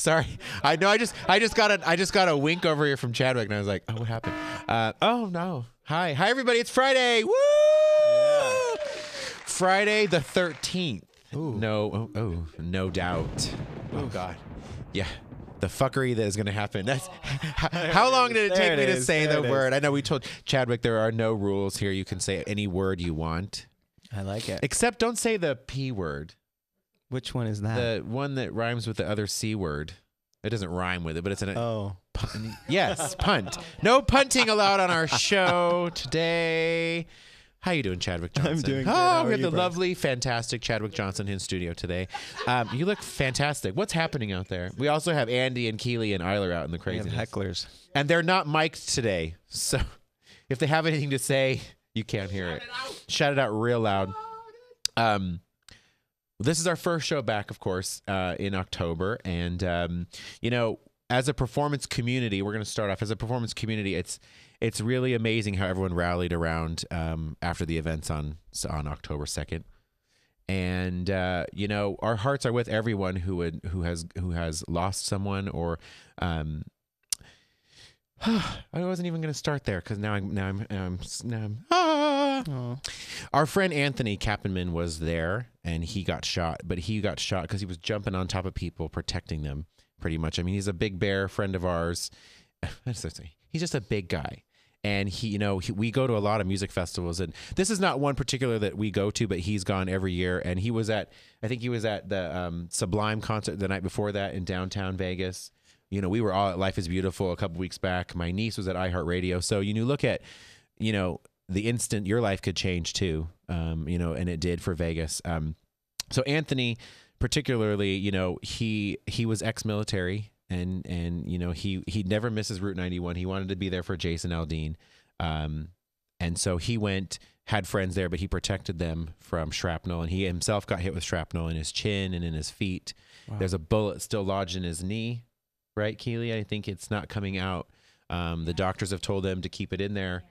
sorry. I know. I just, I just got a, I just got a wink over here from Chadwick, and I was like, oh, what happened? Uh, oh no. Hi, hi everybody. It's Friday. Woo! Friday the thirteenth. No, oh, oh, no doubt. Oh God. Yeah. The fuckery that is going to happen. That's how long did it There take it me to say the word? I know we told Chadwick there are no rules here. You can say any word you want, I like it. except don't say the p word. Which one is that? The one that rhymes with the other c word. It doesn't rhyme with it, but it's an oh, pun- yes, punt. No punting allowed on our show today. How are you doing, Chadwick Johnson? I'm doing good. Oh, How we have the Bryce? lovely, fantastic Chadwick Johnson in studio today. Um, you look fantastic. What's happening out there? We also have Andy and Keely and Eiler out in the crazy hecklers. and they're not mic'd today. So if they have anything to say, you can't hear it. Shout it out real loud. Um, this is our first show back, of course, uh, in October, and um, you know, as a performance community, we're going to start off as a performance community. It's it's really amazing how everyone rallied around um, after the events on on October second, and uh, you know, our hearts are with everyone who would who has who has lost someone or. Um, I wasn't even going to start there because now I'm now I'm, um, now I'm ah. Our friend Anthony Kappenman was there and he got shot, but he got shot because he was jumping on top of people, protecting them pretty much. I mean, he's a big bear friend of ours. He's just a big guy. And he, you know, he, we go to a lot of music festivals, and this is not one particular that we go to, but he's gone every year. And he was at, I think he was at the um, Sublime concert the night before that in downtown Vegas. You know, we were all at Life is Beautiful a couple weeks back. My niece was at iHeartRadio. So you know, look at, you know, the instant your life could change too. Um, you know, and it did for Vegas. Um, so Anthony, particularly, you know, he he was ex-military and and you know he he never misses Route 91. He wanted to be there for Jason Aldean, um, and so he went. Had friends there, but he protected them from shrapnel, and he himself got hit with shrapnel in his chin and in his feet. There's a bullet still lodged in his knee, right, Keely? I think it's not coming out. Um, the doctors have told him to keep it in there.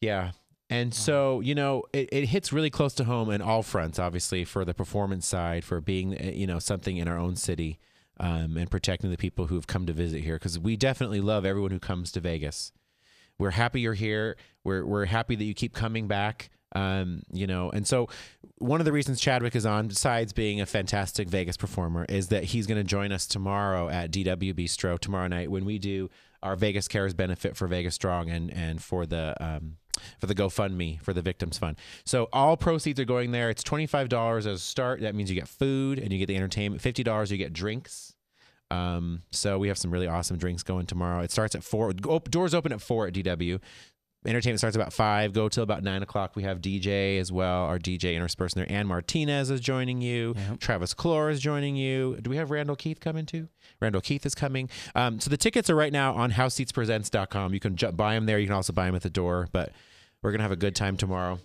Yeah. And so, you know, it, it hits really close to home in all fronts, obviously, for the performance side, for being, uh, you know, something in our own city um, and protecting the people who have come to visit here. Because we definitely love everyone who comes to Vegas. We're happy you're here. We're, we're happy that you keep coming back. Um, you know, and so one of the reasons Chadwick is on, besides being a fantastic Vegas performer, is that he's going to join us tomorrow at DW Bistro tomorrow night when we do our Vegas Cares benefit for Vegas Strong and and for the um, for the GoFundMe for the Victims Fund. So all proceeds are going there. It's twenty five dollars as a start. That means you get food and you get the entertainment. Fifty dollars you get drinks. Um, so we have some really awesome drinks going tomorrow. It starts at four. Doors open at four at DW. Entertainment starts about five. Go till about nine o'clock. We have DJ as well. Our DJ interspersed there. Ann Martinez is joining you. Yep. Travis Clore is joining you. Do we have Randall Keith coming too? Randall Keith is coming. Um, so the tickets are right now on houseseatspresents.com. You can ju- buy them there. You can also buy them at the door. But we're gonna have a good time tomorrow.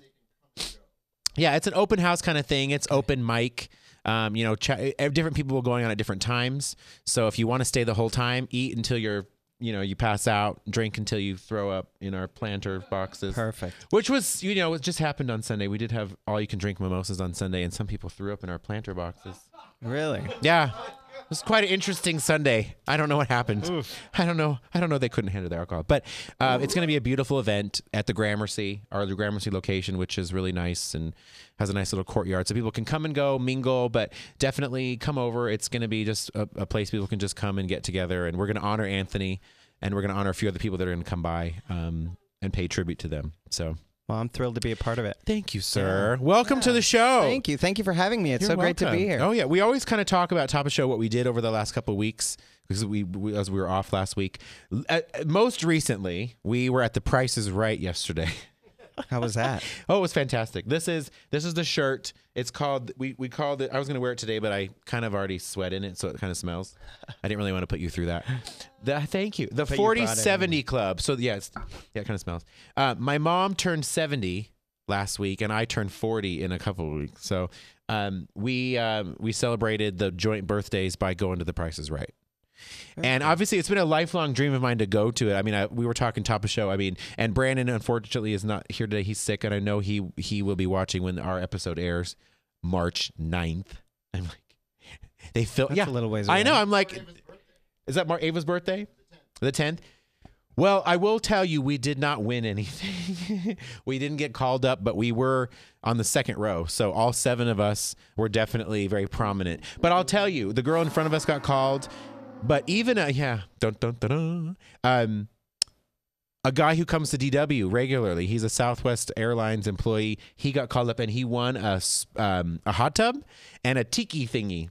Yeah, it's an open house kind of thing. It's open mic. Um, you know, ch- different people will going on at different times. So if you want to stay the whole time, eat until you're, you know, you pass out, drink until you throw up in our planter boxes. perfect. Which was, you know, it just happened on Sunday. We did have all you can drink mimosas on Sunday, and some people threw up in our planter boxes. Really? Yeah. It was quite an interesting Sunday. I don't know what happened. I don't know. I don't know. They couldn't handle their alcohol, but uh, it's going to be a beautiful event at the Gramercy, our the Gramercy location, which is really nice and has a nice little courtyard, so people can come and go, mingle. But definitely come over. It's going to be just a, a place people can just come and get together, and we're going to honor Anthony, and we're going to honor a few other people that are going to come by um, and pay tribute to them. So Well, I'm thrilled to be a part of it. thank you, sir. Welcome to the show. Thank you. Thank you for having me. It's You're so great to be here. Oh yeah, we always kind of talk about top of show what we did over the last couple of weeks because we, we as we were off last week. Uh, most recently, we were at the Price is Right yesterday. How was that? oh, it was fantastic. This is this is the shirt. It's called we we called it. I was gonna wear it today, but I kind of already sweat in it, so it kind of smells. I didn't really want to put you through that. The, thank you. The But you brought forty seventy club. So yeah, it's, yeah, it kind of smells. Uh, my mom turned seventy last week, and I turned forty in a couple of weeks. So um, we um, we celebrated the joint birthdays by going to the Prices Right. And obviously, it's been a lifelong dream of mine to go to it. I mean, I, we were talking top of show. I mean, and Brandon unfortunately is not here today. He's sick, and I know he he will be watching when our episode airs March 9th. I'm like, they fill. Yeah, a little ways I know. I'm like, is that Mar- Ava's birthday? The tenth. Well, I will tell you, we did not win anything. we didn't get called up, but we were on the second row. So all seven of us were definitely very prominent. But I'll tell you, the girl in front of us got called. But even uh, yeah, dun, dun, dun, dun. um, a guy who comes to DW regularly. He's a Southwest Airlines employee. He got called up and he won a um, a hot tub and a tiki thingy,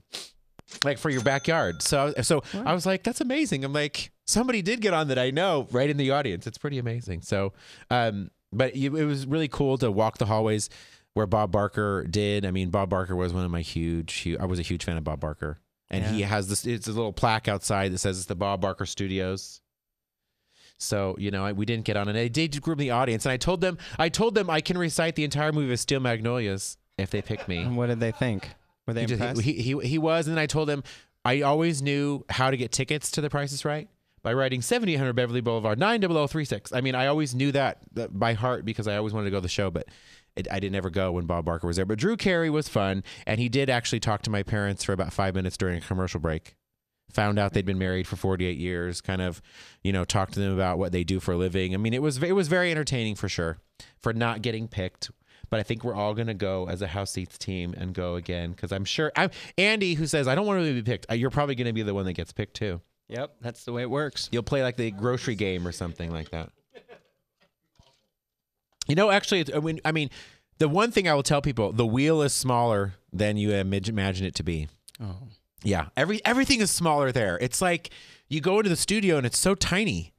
like for your backyard. So so I was like, that's amazing. I'm like, somebody did get on that I know right in the audience. It's pretty amazing. So, um, but it was really cool to walk the hallways where Bob Barker did. I mean, Bob Barker was one of my huge I was a huge fan of Bob Barker, and he has this. It's a little plaque outside that says it's the Bob Barker Studios. So you know, I, we didn't get on, and I did group the audience, and I told them, I told them I can recite the entire movie of Steel Magnolias if they pick me. And what did they think? Were they He, just- impressed? he, he he was, and then I told him I always knew how to get tickets to the prices right by writing 7800 Beverly Boulevard 90036. I mean, I always knew that, that by heart because I always wanted to go to the show, but it, I didn't ever go when Bob Barker was there. But Drew Carey was fun, and he did actually talk to my parents for about five minutes during a commercial break. Found out they'd been married for 48 years. Kind of, you know, talked to them about what they do for a living. I mean, it was it was very entertaining for sure, for not getting picked. But I think we're all gonna go as a house seats team and go again because I'm sure I'm Andy who says I don't want to really be picked. uh, You're probably gonna be the one that gets picked too. yep, that's the way it works. You'll play like the grocery game or something like that. You know, actually, it's, I mean, I mean, the one thing I will tell people: the wheel is smaller than you imagine it to be. Oh, Yeah, every everything is smaller there. It's like you go into the studio and it's so tiny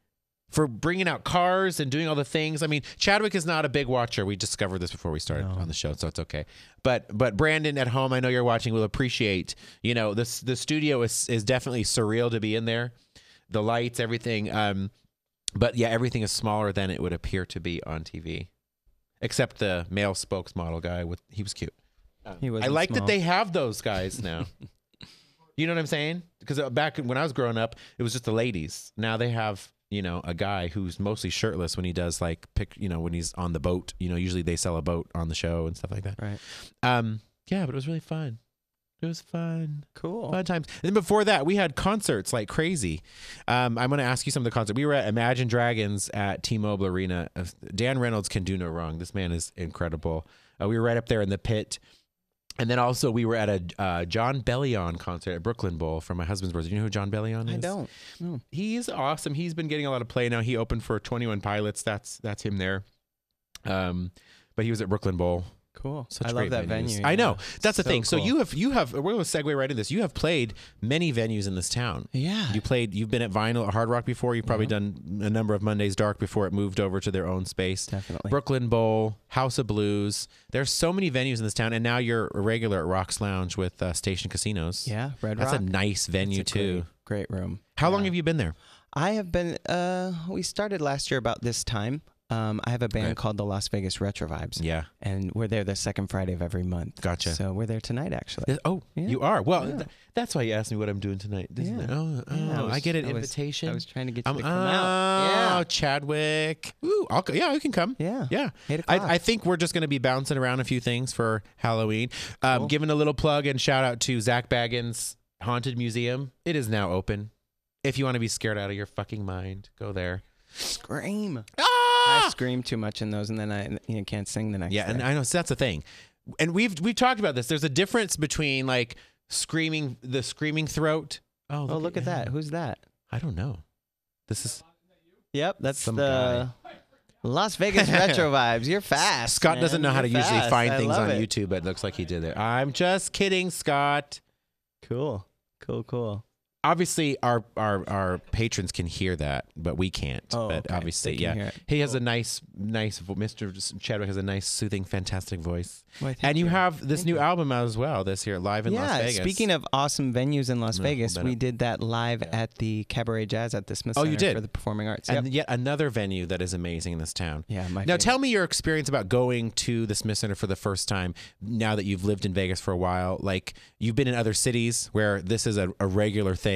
for bringing out cars and doing all the things. I mean, Chadwick is not a big watcher. We discovered this before we started on the show, so it's okay. But but Brandon at home, I know you're watching, will appreciate. You know, this the studio is is definitely surreal to be in there. The lights, everything. Um, but yeah, everything is smaller than it would appear to be on TV, except the male spokesmodel guy with he was cute. he was. I like that they have those guys now. you know what I'm saying? Because back when I was growing up, it was just the ladies. Now they have, you know, a guy who's mostly shirtless when he does like pick, you know, when he's on the boat. You know, usually they sell a boat on the show and stuff like that. Right. Um, yeah, but it was really fun. It was fun. Cool. Fun times. And then before that, we had concerts like crazy. Um, I'm going to ask you some of the concerts. We were at Imagine Dragons at T-Mobile Arena. Uh, Dan Reynolds can do no wrong. This man is incredible. Uh, we were right up there in the pit. And then also we were at a uh, Jon Bellion concert at Brooklyn Bowl for my husband's birthday. Do you know who Jon Bellion is? I don't. No. He's awesome. He's been getting a lot of play now. He opened for 21 Pilots. That's that's him there. Um, but he was at Brooklyn Bowl. Cool. Such I love great that venues. venue. I know yeah. that's the So thing. So you have you have we're going to segue right into this. You have played many venues in this town. Yeah. You played. You've been at Vinyl at Hard Rock before. You've probably done a number of Mondays Dark before it moved over to their own space. Definitely. Brooklyn Bowl, House of Blues. There's so many venues in this town, and now you're a regular at Rocks Lounge with uh, Station Casinos. yeah. Red that's Rock. a nice venue a too. Great, great room. How long have you been there? I have been. Uh, we started last year about this time. Um, I have a band Okay. called the Las Vegas Retro Vibes, Yeah, and we're there the second Friday of every month. Gotcha. So we're there tonight, actually. Oh, Yeah. you are. Well, Yeah. th- that's why you asked me what I'm doing tonight. Isn't Yeah. it? Oh, oh, Yeah, I I, get an I was- invitation. I was trying to get you I'm, to come oh, out. Chadwick. Ooh, I'll, yeah, you can come. Yeah. Yeah. I, I think we're just going to be bouncing around a few things for Halloween. Um, Cool. Giving a little plug and shout out to Zak Bagans Haunted Museum. It is now open. If you want to be scared out of your fucking mind, go there. Scream. Ah! I ah! scream too much in those, and then I you know, can't sing the next Yeah, day. and I know so that's the thing. And we've we've talked about this. There's a difference between like screaming the screaming throat. Oh, oh, look at that. Who's that? I don't know. This is Yep, that's Some the Las Vegas Retro Vibes. You're fast. Scott doesn't know how to You're usually fast. find I things on it. YouTube, but it looks like he did it. I'm just kidding, Scott. Cool. Cool, cool. Obviously, our our our patrons can hear that, but we can't. Oh, but okay. obviously, yeah, he has a nice, nice. vo- Mr. Chadwick has a nice, soothing, fantastic voice. Thank and you, you. have this Thank new you. album out as well this year, live in yeah, Las Vegas. speaking of awesome venues in Las mm, Vegas, we up. did that live at the Cabaret Jazz at the Smith Oh, Center you did? for the Performing Arts. and Yep. yet another venue that is amazing in this town. Yeah, my Now, favorite. tell me your experience about going to the Smith Center for the first time. Now that you've lived in Vegas for a while, like you've been in other cities where this is a, a regular thing.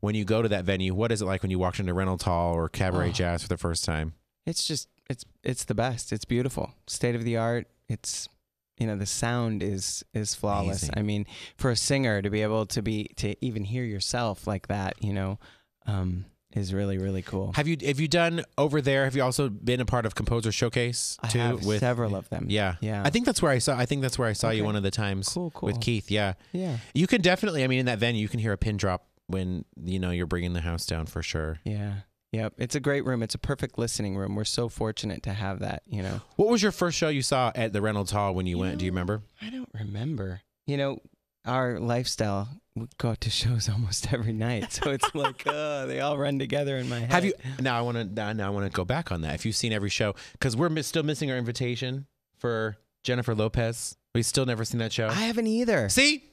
When you go to that venue, what is it like when you walk into Reynolds Hall or Cabaret Oh. Jazz for the first time? It's just it's it's the best. It's beautiful. State of the art. It's you know the sound is is flawless. Amazing. I mean, for a singer to be able to be to even hear yourself like that, you know, um, is really really cool. Have you have you done over there? Have you also been a part of Composer Showcase I too? have with several of them. yeah, Yeah. I think that's where I saw. I think that's where I saw you one of the times Cool, cool. with Keith. Yeah, Yeah, you can definitely. I mean, in that venue, you can hear a pin drop when you know you're bringing the house down for sure. yeah, yep. It's a great room. It's a perfect listening room. We're so fortunate to have that. You know, What was your first show you saw at the Reynolds Hall when you, You went? Do you remember? I don't remember. You know, our lifestyle we go out to shows almost every night, so it's like uh, they all run together in my head. Have you? Now I want to. Now, I want to go back on that. If you've seen every show, because we're miss, still missing our invitation for Jennifer Lopez. We've still never seen that show. I haven't either. See,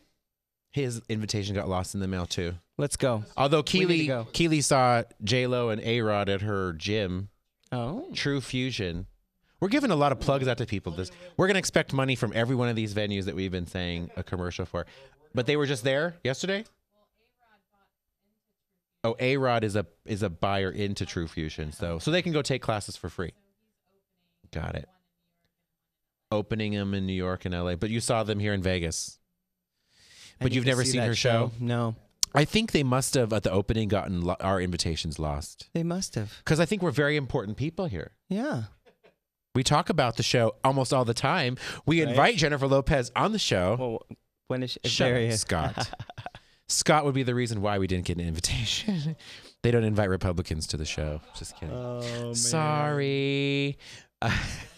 his invitation got lost in the mail too. Let's go. Although Keely, go. Keely saw J Lo and A Rod at her gym, Oh, True Fusion. We're giving a lot of plugs out to people. This we're gonna expect money from every one of these venues that we've been saying a commercial for, but they were just there yesterday. Oh, A Rod is a is a buyer into True Fusion, so so they can go take classes for free. Got it. Opening them in New York and LA, but you saw them here in Vegas. But you've never see seen her show? No, I think they must have at the opening gotten lo- our invitations lost they must have. because I think we're very important people here. Yeah. We talk about the show almost all the time. We Right. invite Jennifer Lopez on the show. Well, when is she, Shut there up, is. Scott. Scott would be the reason why we didn't get an invitation. they don't invite Republicans to the show. Just kidding. Oh man.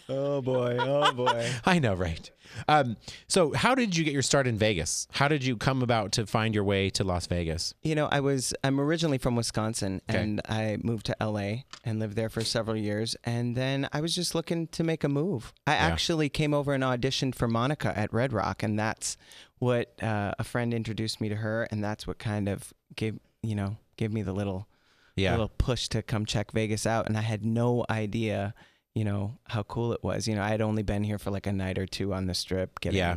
Sorry. Oh boy. Oh boy. I know, right? Um, so, how did you get your start in Vegas? How did you come about to find your way to Las Vegas? You know, I was I'm originally from Wisconsin Okay. and I moved to LA and lived there for several years and then I was just looking to make a move. I Yeah. actually came over and auditioned for Monica at Red Rock and that's what uh, a friend introduced me to her and that's what kind of gave, you know, gave me the little Yeah. little push to come check Vegas out and I had no idea, you know, how cool it was. You know, I had only been here for like a night or two on the strip getting Yeah.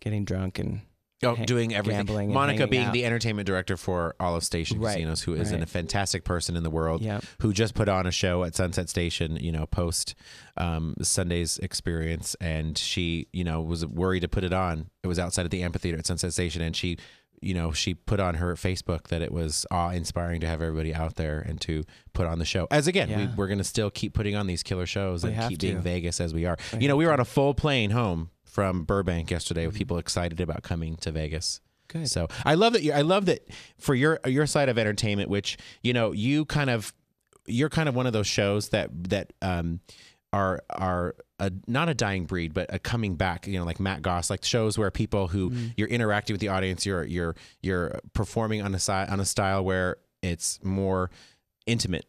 getting drunk and Oh, doing everything. gambling Monica being out. the entertainment director for Olive Station Right, Casinos, who is an- a fantastic person in the world, yeah. who just put on a show at Sunset Station, you know, post um, Sunday's experience, and she, you know, was worried to put it on. It was outside of the amphitheater at Sunset Station, and she, you know, she put on her Facebook that it was awe-inspiring to have everybody out there and to put on the show. As again, we, Yeah. we're going to still keep putting on these killer shows We and keep being. Vegas as we are. We you know, we were to. on a full plane home from Burbank yesterday Mm-hmm. with people excited about coming to Vegas. Good. So I love that. You, I love that for your your side of entertainment, which you know you kind of you're kind of one of those shows that that um are are a, not a dying breed, but a coming back. You know, like Matt Goss, like shows where people who Mm. you're interacting with the audience, you're you're you're performing on a side on a style where it's more intimate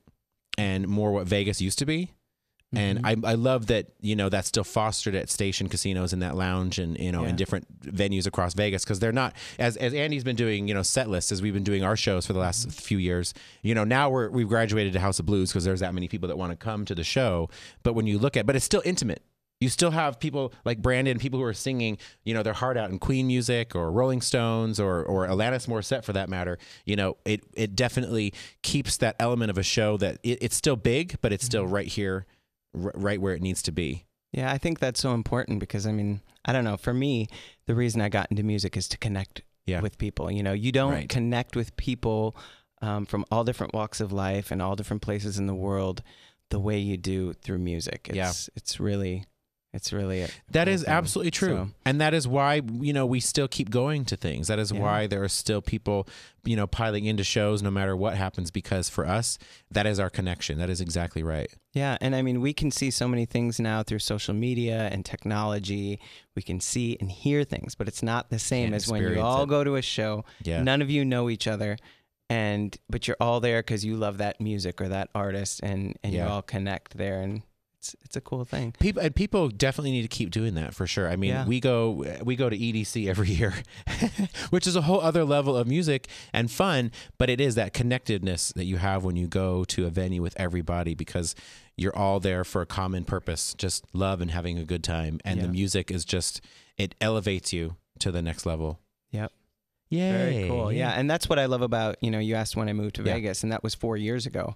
and more what Vegas used to be. And Mhm. I, I love that you know that's still fostered at station casinos in that lounge and you know in different venues across Vegas because they're not as as Andy's been doing you know set lists as we've been doing our shows for the last Mm-hmm. few years you know now we're we've graduated to House of Blues because there's that many people that want to come to the show but when you look at but it's still intimate you still have people like Brandon people who are singing you know their heart out in Queen music or Rolling Stones or or Alanis Morissette for that matter you know it it definitely keeps that element of a show that it, it's still big but it's Mm-hmm. still right here r- right where it needs to be. Yeah, I think that's so important because I mean, I don't know. For me, the reason I got into music is to connect Yeah. with people. You know, you don't Right. connect with people um, from all different walks of life and all different places in the world the way you do through music. It's, Yeah. it's really, it's really a that is thing. absolutely true. So- And that is why, you know, we still keep going to things. That is Yeah. why there are still people, you know, piling into shows no matter what happens because for us, that is our connection. That is exactly right. Yeah, and I mean, we can see so many things now through social media and technology. We can see and hear things, but it's not the same Can't as when you all it. go to a show. Yeah. None of you know each other, and but you're all there because you love that music or that artist, and and you all connect there, and it's it's a cool thing. People and people definitely need to keep doing that for sure. I mean, Yeah. we go we go to EDC every year, which is a whole other level of music and fun. But it is that connectedness that you have when you go to a venue with everybody because you're all there for a common purpose, just love and having a good time. And the music is just it elevates you to the next level. Yep. Yay! Very cool. Yeah, and that's what I love about you know. You asked when I moved to Yeah. Vegas, and that was four years ago.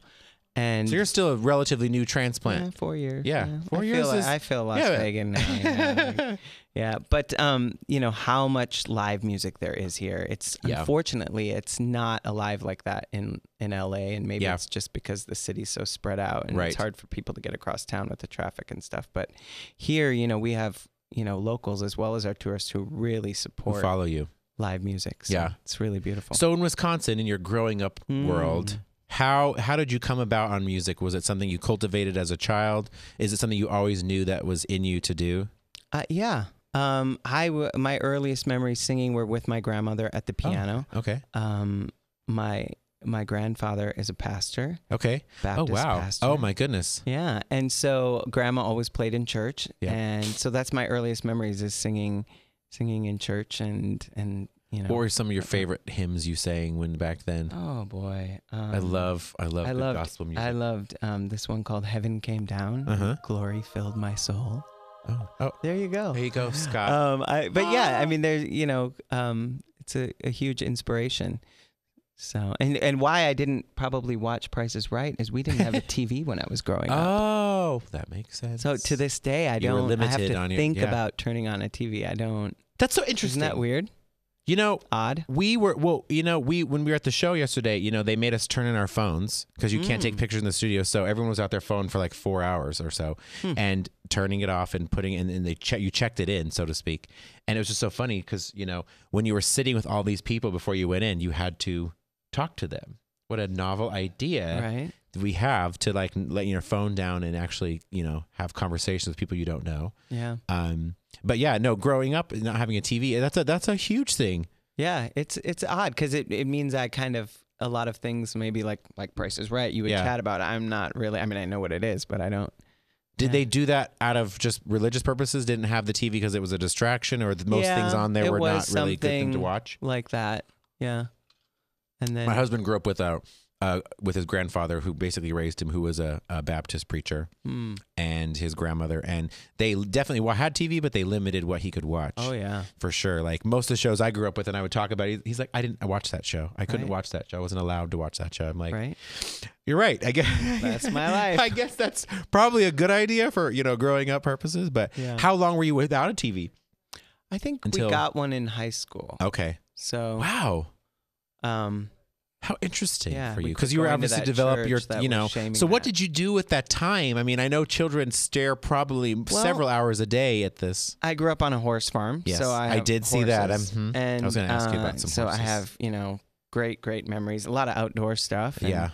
And So you're still a relatively new transplant. yeah, transplant. four years. Yeah, four I years Feel, is- I feel Las yeah. Vegas now. you know, like- yeah, but um, you know how much live music there is here. It's Yeah. unfortunately it's not alive like that in in LA, and maybe Yeah. it's just because the city's so spread out and Right. it's hard for people to get across town with the traffic and stuff. But here, you know, we have you know locals as well as our tourists who really Who support follow you. live music. So Yeah. it's really beautiful. So in Wisconsin, in your growing up world, Mm. How how did you come about on music? Was it something you cultivated as a child? Is it something you always knew that was in you to do? Uh, yeah. Um, I w- my earliest memories singing were with my grandmother at the piano. Okay. Um, my my grandfather is a pastor, Okay. Baptist oh wow. pastor. Oh my goodness. Yeah, and so grandma always played in church, Yeah. and so that's my earliest memories is singing, singing in church, and and you know. What were some of your favorite hymns you sang when back then? oh boy, um, I love I love I loved- gospel music. I loved um, this one called "Heaven Came Down." Uh-huh. Glory filled my soul. oh, oh, There you go. there you go, Scott. Um, I, but yeah, I mean, there's, you know, um, it's a, a huge inspiration. So, and and why I didn't probably watch Price is Right is we didn't have a TV when I was growing up. oh, that makes sense. So to this day, I You don't. I have to your- think yeah. about turning on a TV. I don't. that's so interesting. Isn't that weird? You know, Odd. we were well. You know, we when we were at the show yesterday, you know, they made us turn in our phones because you can't take Mm. pictures in the studio. So everyone was out their phone for like four hours or so, Hmm. and turning it off and putting in, and they check you checked it in, so to speak. And it was just so funny because you know when you were sitting with all these people before you went in, you had to talk to them. What a novel idea Right. We have to like let your phone down and actually you know have conversations with people you don't know. Yeah. Um, but yeah, no, growing up not having a TV, that's a that's a huge thing. Yeah. It's it's odd because it, it means I kind of a lot of things maybe like like Price is Right. You would Yeah. chat about. I'm not really. I mean, I know what it is, but I don't. Did Yeah. they do that out of just religious purposes? Didn't have the TV because it was a distraction, or the, most Yeah, things on there were not really good thing to watch? like that. Yeah. And then My husband grew up without uh, with his grandfather, who basically raised him, who was a, a Baptist preacher, Hmm. and his grandmother, and they definitely wa- had TV, but they limited what he could watch. Oh yeah. for sure. Like most of the shows I grew up with, and I would talk about. he- He's like, I didn't watch that show. I couldn't Right. watch that show. I wasn't allowed to watch that show. I'm like, right. you're right. I guess That's my life. I guess that's probably a good idea for you know growing up purposes. But Yeah. how long were you without a TV? I think Until- we got one in high school. Okay. So Wow. um How interesting Yeah, for you because you were obviously develop your you know. So what that. did you do with that time? I mean, I know children stare probably several hours a day at this. I grew up on a horse farm. Yes, so I, I did see that. Mhm. And I was gonna ask you uh, about some So I have, you know, great, great memories. A lot of outdoor stuff. And, yeah.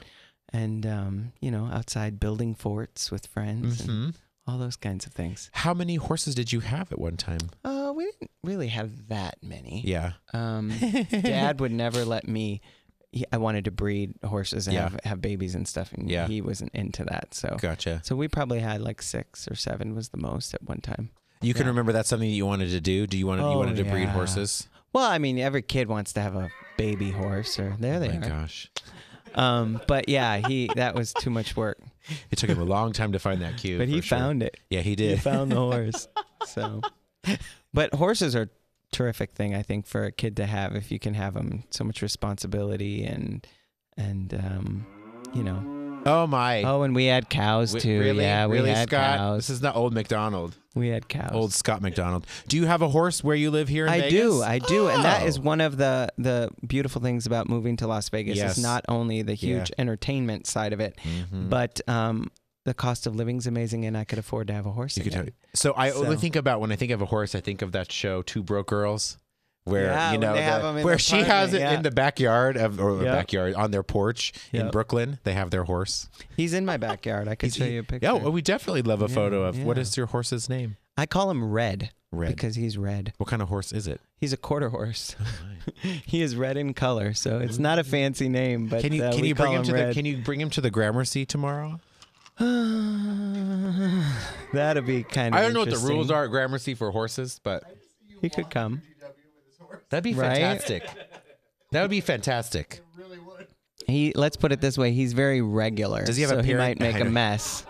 And um, you know, outside building forts with friends and hmm all those kinds of things. How many horses did you have at one time? Uh, we didn't really have that many. Yeah. Um, Dad would never let me. He, I wanted to breed horses and Yeah. have, have babies and stuff, and Yeah. he wasn't into that. So, Gotcha. so we probably had like six or seven was the most at one time. You can Yeah. remember that's something that you wanted to do. Do you want to, you Oh, wanted to breed horses? Well, I mean, every kid wants to have a baby horse, or there oh they my are. gosh. Um, but yeah, he that was too much work. It took him a long time to find that cue. But he sure. found it. Yeah, he did. He found the horse. So, but horses are terrific thing I think for a kid to have if you can have them. So much responsibility and and um, you know. Oh my. Oh, and we had cows too. Really? Yeah, we really, had Scott? cows. This is not old McDonald. we had cows. Old Scott McDonald. Do you have a horse where you live here in I Vegas? do, I do, and that is Oh. one of the the beautiful things about moving to Las Vegas. Yes. Is not only the Yeah. huge entertainment side of it, Mhm. but um, the cost of living's amazing, and I could afford to have a horse You could again. tell- so I only think about when I think of a horse, I think of that show Two Broke Girls, where Yeah, you know the- where she has it yeah. in the backyard of or Yep. backyard on their porch in Brooklyn. They have their horse. He's in my backyard. I could He's- show you a picture. Yeah, well, we definitely love a Yeah, photo of what yeah. is your horse's name? I call him Red, Red. because he's red. what kind of horse is it? He's a quarter horse. he is red in color, so it's not a fancy name. But can you uh, can we you bring call him to the can you bring him to the Gramercy tomorrow? That'd be kind of. I don't know what the rules are at Gramercy for horses, but He could come. that'd be Right? fantastic. That would be fantastic. He let's put it this way: he's very regular. Does he have a he might make a mess.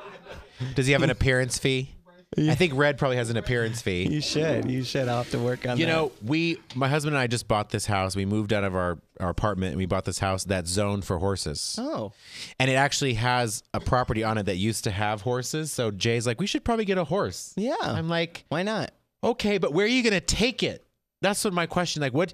Does he have an appearance fee? I think Red probably has an appearance fee. You should. You should. I'll have to work on that. You that. know, we, my husband and I just bought this house. We moved out of our, our apartment and we bought this house that's zoned for horses. Oh. And it actually has a property on it that used to have horses. So Jay's like, we should probably get a horse. Yeah. I'm like, Why not? okay, but where are you going to take it? That's what my question. Like, what,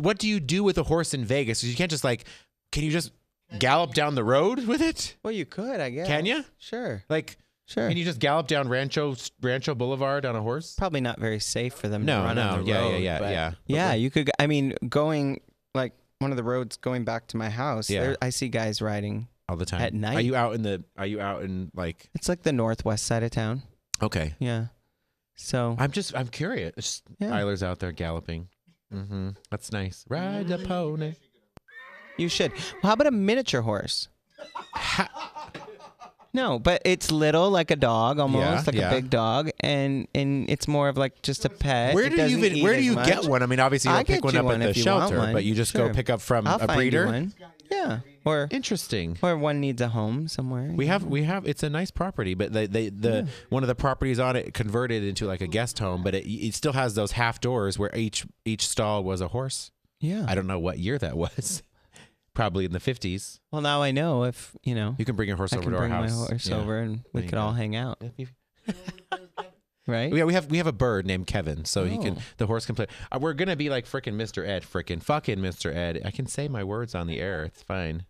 what do you do with a horse in Vegas? 'Cause you can't just like, can you just gallop down the road with it? Well, you could, I guess. Can you? Sure. Like, Sure. can you just gallop down Rancho Rancho Boulevard on a horse? Probably not very safe for them No, to run no, on the yeah, yeah, road. yeah, but yeah. Yeah, you could. I mean, going like one of the roads going back to my house. Yeah. there, I see guys riding. All the time At night? Are you out in the? Are you out in like? It's like the northwest side of town. Okay. Yeah. So I'm just. I'm curious. Yeah. Tyler's out there galloping. Mm-hmm. That's nice. Ride a pony. you should. Well, how about a miniature horse? No, but it's little, like a dog, almost Yeah, like yeah. a big dog, and and it's more of like just a pet. Where do you even? Where do you much. get one? I mean, obviously you I'll don't pick one you up one at the if you want shelter, but you just Sure. go pick up from I'll a breeder. Yeah, or Interesting. or one needs a home somewhere. We have we have it's a nice property, but they, they the one of the properties on it converted into like a guest home, but it it still has those half doors where each each stall was a horse. yeah. I don't know what year that was. Probably in the fifties. Well, now I know if you know You can bring your horse I over can to our bring my house. horse Yeah. over and we There you could all go. hang out, right? Yeah, right? we have we have a bird named Kevin, so he can Oh. the horse can play. Uh, we're gonna be like frickin' Mr. Ed, frickin' fucking Mr. Ed. I can say my words on the air. It's fine.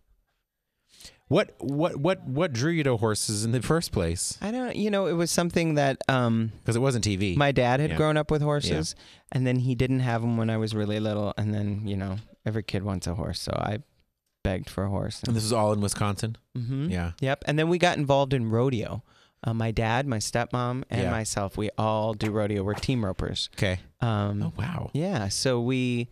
What what what what drew you to horses in the first place? I don't. You know, it was something that um Because it wasn't TV. my dad had Yeah. grown up with horses, and then he didn't have them when I was really little, and then you know every kid wants a horse, so I begged for a horse. and this was all in Wisconsin. mm-hmm. Yeah. Yep. And then we got involved in rodeo. Uh, my dad, my stepmom, and Yeah. myself, we all do rodeo. We're team ropers. Okay. Um, Oh wow. Yeah, so we,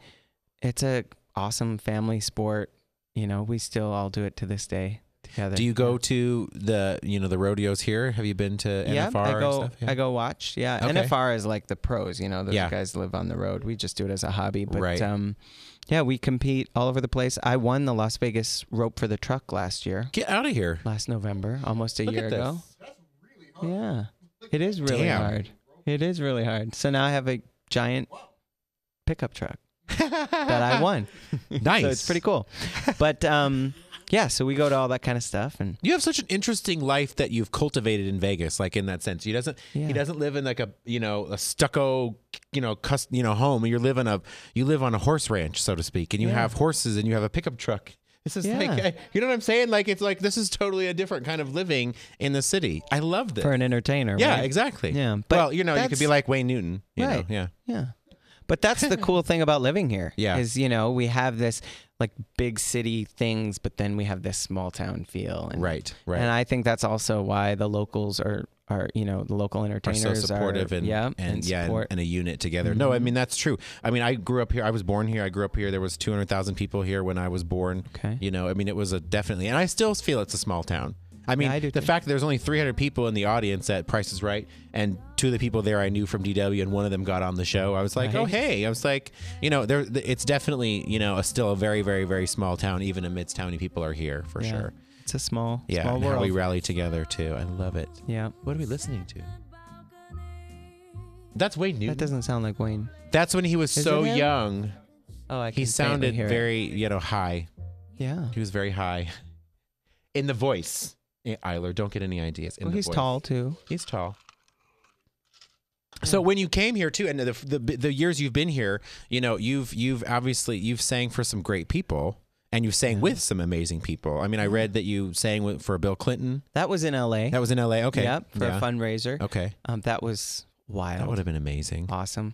it's a awesome family sport. You know, we still all do it to this day together. Do you go to the you know the rodeos here? Have you been to NFR Yeah, I and go. stuff? Yeah. I go watch. Yeah, Okay. NFR is like the pros. You know, those Yeah. guys live on the road. We just do it as a hobby. But Right. um, yeah, we compete all over the place. I won the Las Vegas rope for the truck last year, Get out of here. last November, almost a Look year at this. ago. Yeah, it is really Damn. hard. It is really hard. So now I have a giant pickup truck that I won. nice. So it's pretty cool. But um, yeah, so we go to all that kind of stuff, and You have such an interesting life that you've cultivated in Vegas, like in that sense. He doesn't. Yeah. He doesn't live in like a you know a stucco you know cus, you know home. You live in a you live on a horse ranch, so to speak, and you Yeah. have horses and you have a pickup truck. This is Yeah. like you know what I'm saying. Like it's like this is totally a different kind of living in the city. I love this. for an entertainer. yeah, right? exactly. Yeah, but well, you know, you could that's- be like Wayne Newton. You Right. Know? Yeah. Yeah. But that's the cool thing about living here. Yeah. Is, you know, we have this like big city things, but then we have this small town feel. And, Right. Right. And I think that's also why the locals are, are you know, the local entertainers are so supportive are, and yeah, and, yeah and, and a unit together. No, I Mhm. mean that's true. I mean I grew up here. I was born here. I grew up here. There was two hundred thousand people here when I was born. okay. You know, I mean it was a definitely, and I still feel it's a small town. I mean, I the too. fact that there's only 300 people in the audience at Price is Right, and two of the people there I knew from DW, and one of them got on the show. I was like, oh hey, I was like, you know, there, it's definitely, you know, a, still a very, very, very small town, even amidst how many people are here for Yeah. sure. It's a small, Yeah, small and world. how we rally together too. I love it. yeah. What are we listening to? That's Wayne Newton. That doesn't sound like Wayne. That's when he was Is so young. Oh, I can He sounded hear it. very, you know, high. Yeah. He was very high in the voice. Eh, Eiler, don't get any ideas. In Well, the he's voice. tall too. He's tall. So when you came here too, and the, the the years you've been here, you know, you've you've obviously you've sang for some great people, and you've sang Yeah. with some amazing people. I mean, I read that you sang with, for Bill Clinton. That was in L.A. That was in L.A. Okay, Yep, for yeah. a fundraiser. Okay, Um, that was wild. that would have been amazing. awesome.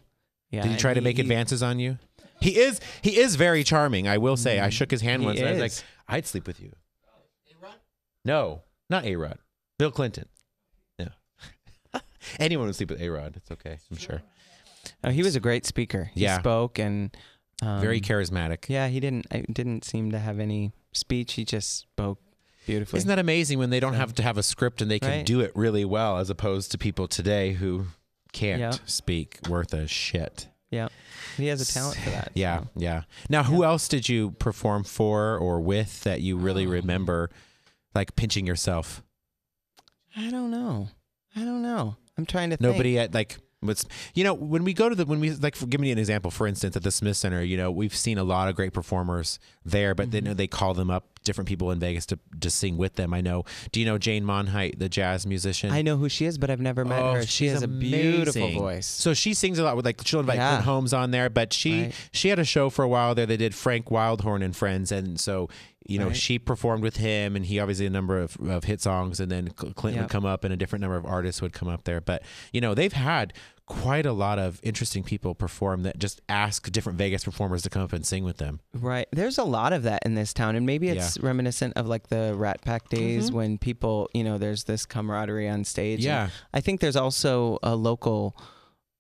Yeah. Did he try to make advances on you? He is he is very charming. I will say. I shook his hand He once. And I was like. I'd sleep with you. No, not A Rod. Bill Clinton. No. Anyone would sleep with A Rod. It's okay. I'm sure. Oh, he was a great speaker. He Yeah. spoke and um, Very charismatic. Yeah, he didn't I didn't seem to have any speech. He just spoke beautifully. Isn't that amazing when they don't have to have a script and they can Right. do it really well as opposed to people today who can't Yeah. speak worth a shit. yeah, he has a talent for that. Yeah, yeah. Now, who else did you perform for or with that you really Oh. remember, like pinching yourself? I don't know. I don't know. I'm trying to think. Nobody at like what's you know when we go to the when we like for, give me an example for instance at the Smith Center you know we've seen a lot of great performers there but Mm-hmm. then they call them up different people in Vegas to to sing with them I know do you know Jane Monheit the jazz musician I know who she is, but I've never met Oh, her. She has a beautiful voice. So she sings a lot with like she'll invite Yeah. Clint Holmes on there, but she Right. she had a show for a while there. They did Frank Wildhorn and Friends, and so you know Right. she performed with him, and he obviously a number of, of hit songs, and then Cl- Clint Yep. would come up, and a different number of artists would come up there. But you know they've had quite a lot of interesting people perform that just ask different Vegas performers to come up and sing with them. Right. There's a lot of that in this town. And maybe it's reminiscent of like the Rat Pack days Mhm. when people, you know, there's this camaraderie on stage. And Yeah, I think there's also a local,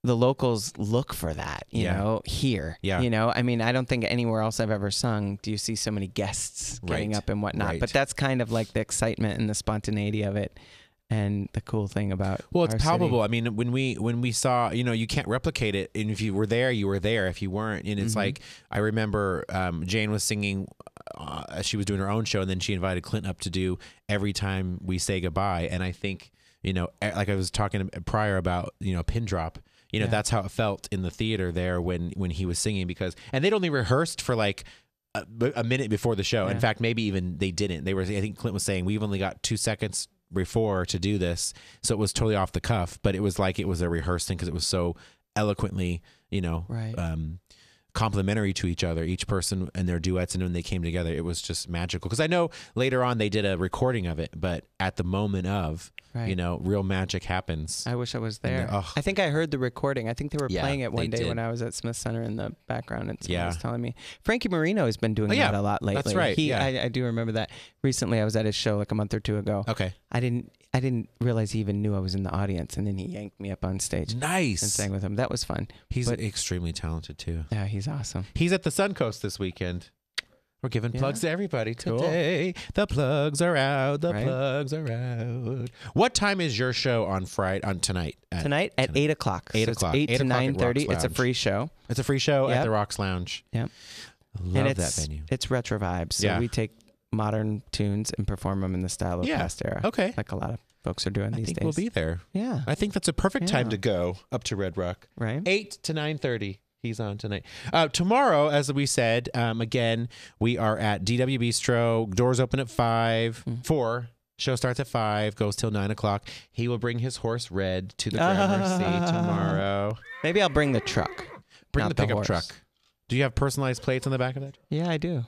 the locals look for that, you Yeah. know, here. Yeah. You know, I mean, I don't think anywhere else I've ever sung do you see so many guests getting Right. up and whatnot. Right. But that's kind of like the excitement and the spontaneity of it. And the cool thing about Well, it's our city. palpable. I mean, when we when we saw, you know, you can't replicate it. And if you were there, you were there. If you weren't, and it's Mhm. like I remember um, Jane was singing uh, she was doing her own show, and then she invited Clint up to do every time we say goodbye. And I think, you know, like I was talking prior about, you know, pin drop. You know, Yeah. that's how it felt in the theater there when when he was singing because, and they'd only rehearsed for like. A, a minute before the show. In fact, maybe even they didn't. They were. I think Clint was saying we've only got two seconds before to do this, so it was totally off the cuff. But it was like it was a rehearsing because it was so eloquently, you know, Right. um, complementary to each other, each person and their duets. And when they came together, it was just magical. Because I know later on they did a recording of it, but at the moment of, right. you know, real magic happens. I wish I was there. the- ugh. I think I heard the recording. I think they were Yeah, playing it one day when. I was at Smith Center in the background, and someone Yeah. was telling me. Frankie Moreno has been doing Oh, yeah, that a lot lately. that's right, He, yeah. I, I do remember that. Recently, I was at his show like a month or two ago. okay, I didn't, I didn't realize he even knew I was in the audience, and then he yanked me up on stage nice and sang with him. That was fun. He's but- extremely talented too. Yeah, he's awesome. He's at the Suncoast this weekend. We're giving Yeah. plugs to everybody Cool. today. The plugs are out. The Right. plugs are out. What time is your show on Friday on tonight? At- Tonight at tonight. eight o'clock. Eight So o'clock. Eight, Eight to o'clock at nine thirty. It's a free show. It's a free show at the Rocks Lounge. Yep. I love and that venue. It's retro vibes. So Yeah. we take modern tunes and perform them in the style of Yeah. past era, Okay. like a lot of folks are doing I these think days. we'll be there. yeah. I think that's a perfect time to go up to Red Rock. Right. Eight to nine thirty. He's on tonight. Uh, tomorrow, as we said, um, again, we are at DW Bistro. Doors open at five. Mm. Four. Show starts at five. Goes till nine o'clock. He will bring his horse Red to the Gramercy tomorrow. Maybe I'll bring the truck. Bring the the pickup horse. truck. Do you have personalized plates on the back of that? Yeah, I do.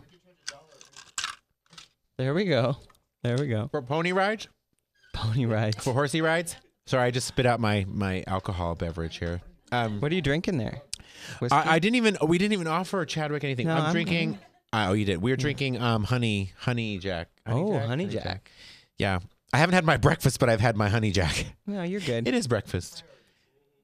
There we go. There we go. For pony rides? Pony rides. For horsey rides? Sorry, I just spit out my my alcohol beverage here. Um, What are you drinking there? Whiskey? I, I didn't even. We didn't even offer Chadwick anything. No, I'm, I'm- drinking. Oh, you did. We were drinking um honey honey jack. oh, honey jack. Yeah, I haven't had my breakfast, but I've had my honey jack. No, you're good. It is breakfast.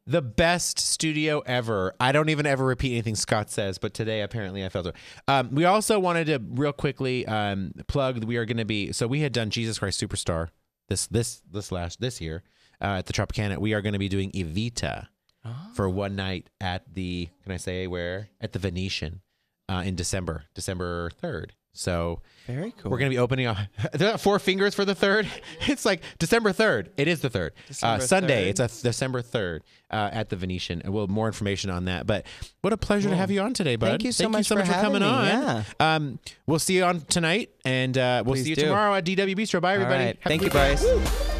The best studio ever. I don't even ever repeat anything Scott says, but today apparently I felt it. Um, we also wanted to real quickly um, plug. We are going to be. So we had done Jesus Christ Superstar this this this last this year uh, at the Tropicana. We are going to be doing Evita Oh. for one night at the. Can I say where? At the Venetian uh, in December, December third. So Very cool. we're going to be opening up. There are four fingers for the third. It's like December 3rd. It is the 3rd. Uh, Sunday, 3rd. it's a December 3rd uh, at the Venetian. And we'll have more information on that. But what a pleasure to have you on today, bud. Thank you so much for coming me. on. Yeah. Um, we'll see you on tonight, and uh, we'll Please see you do. tomorrow at DW Bistro. Bye, everybody. right. Thank you. Bryce.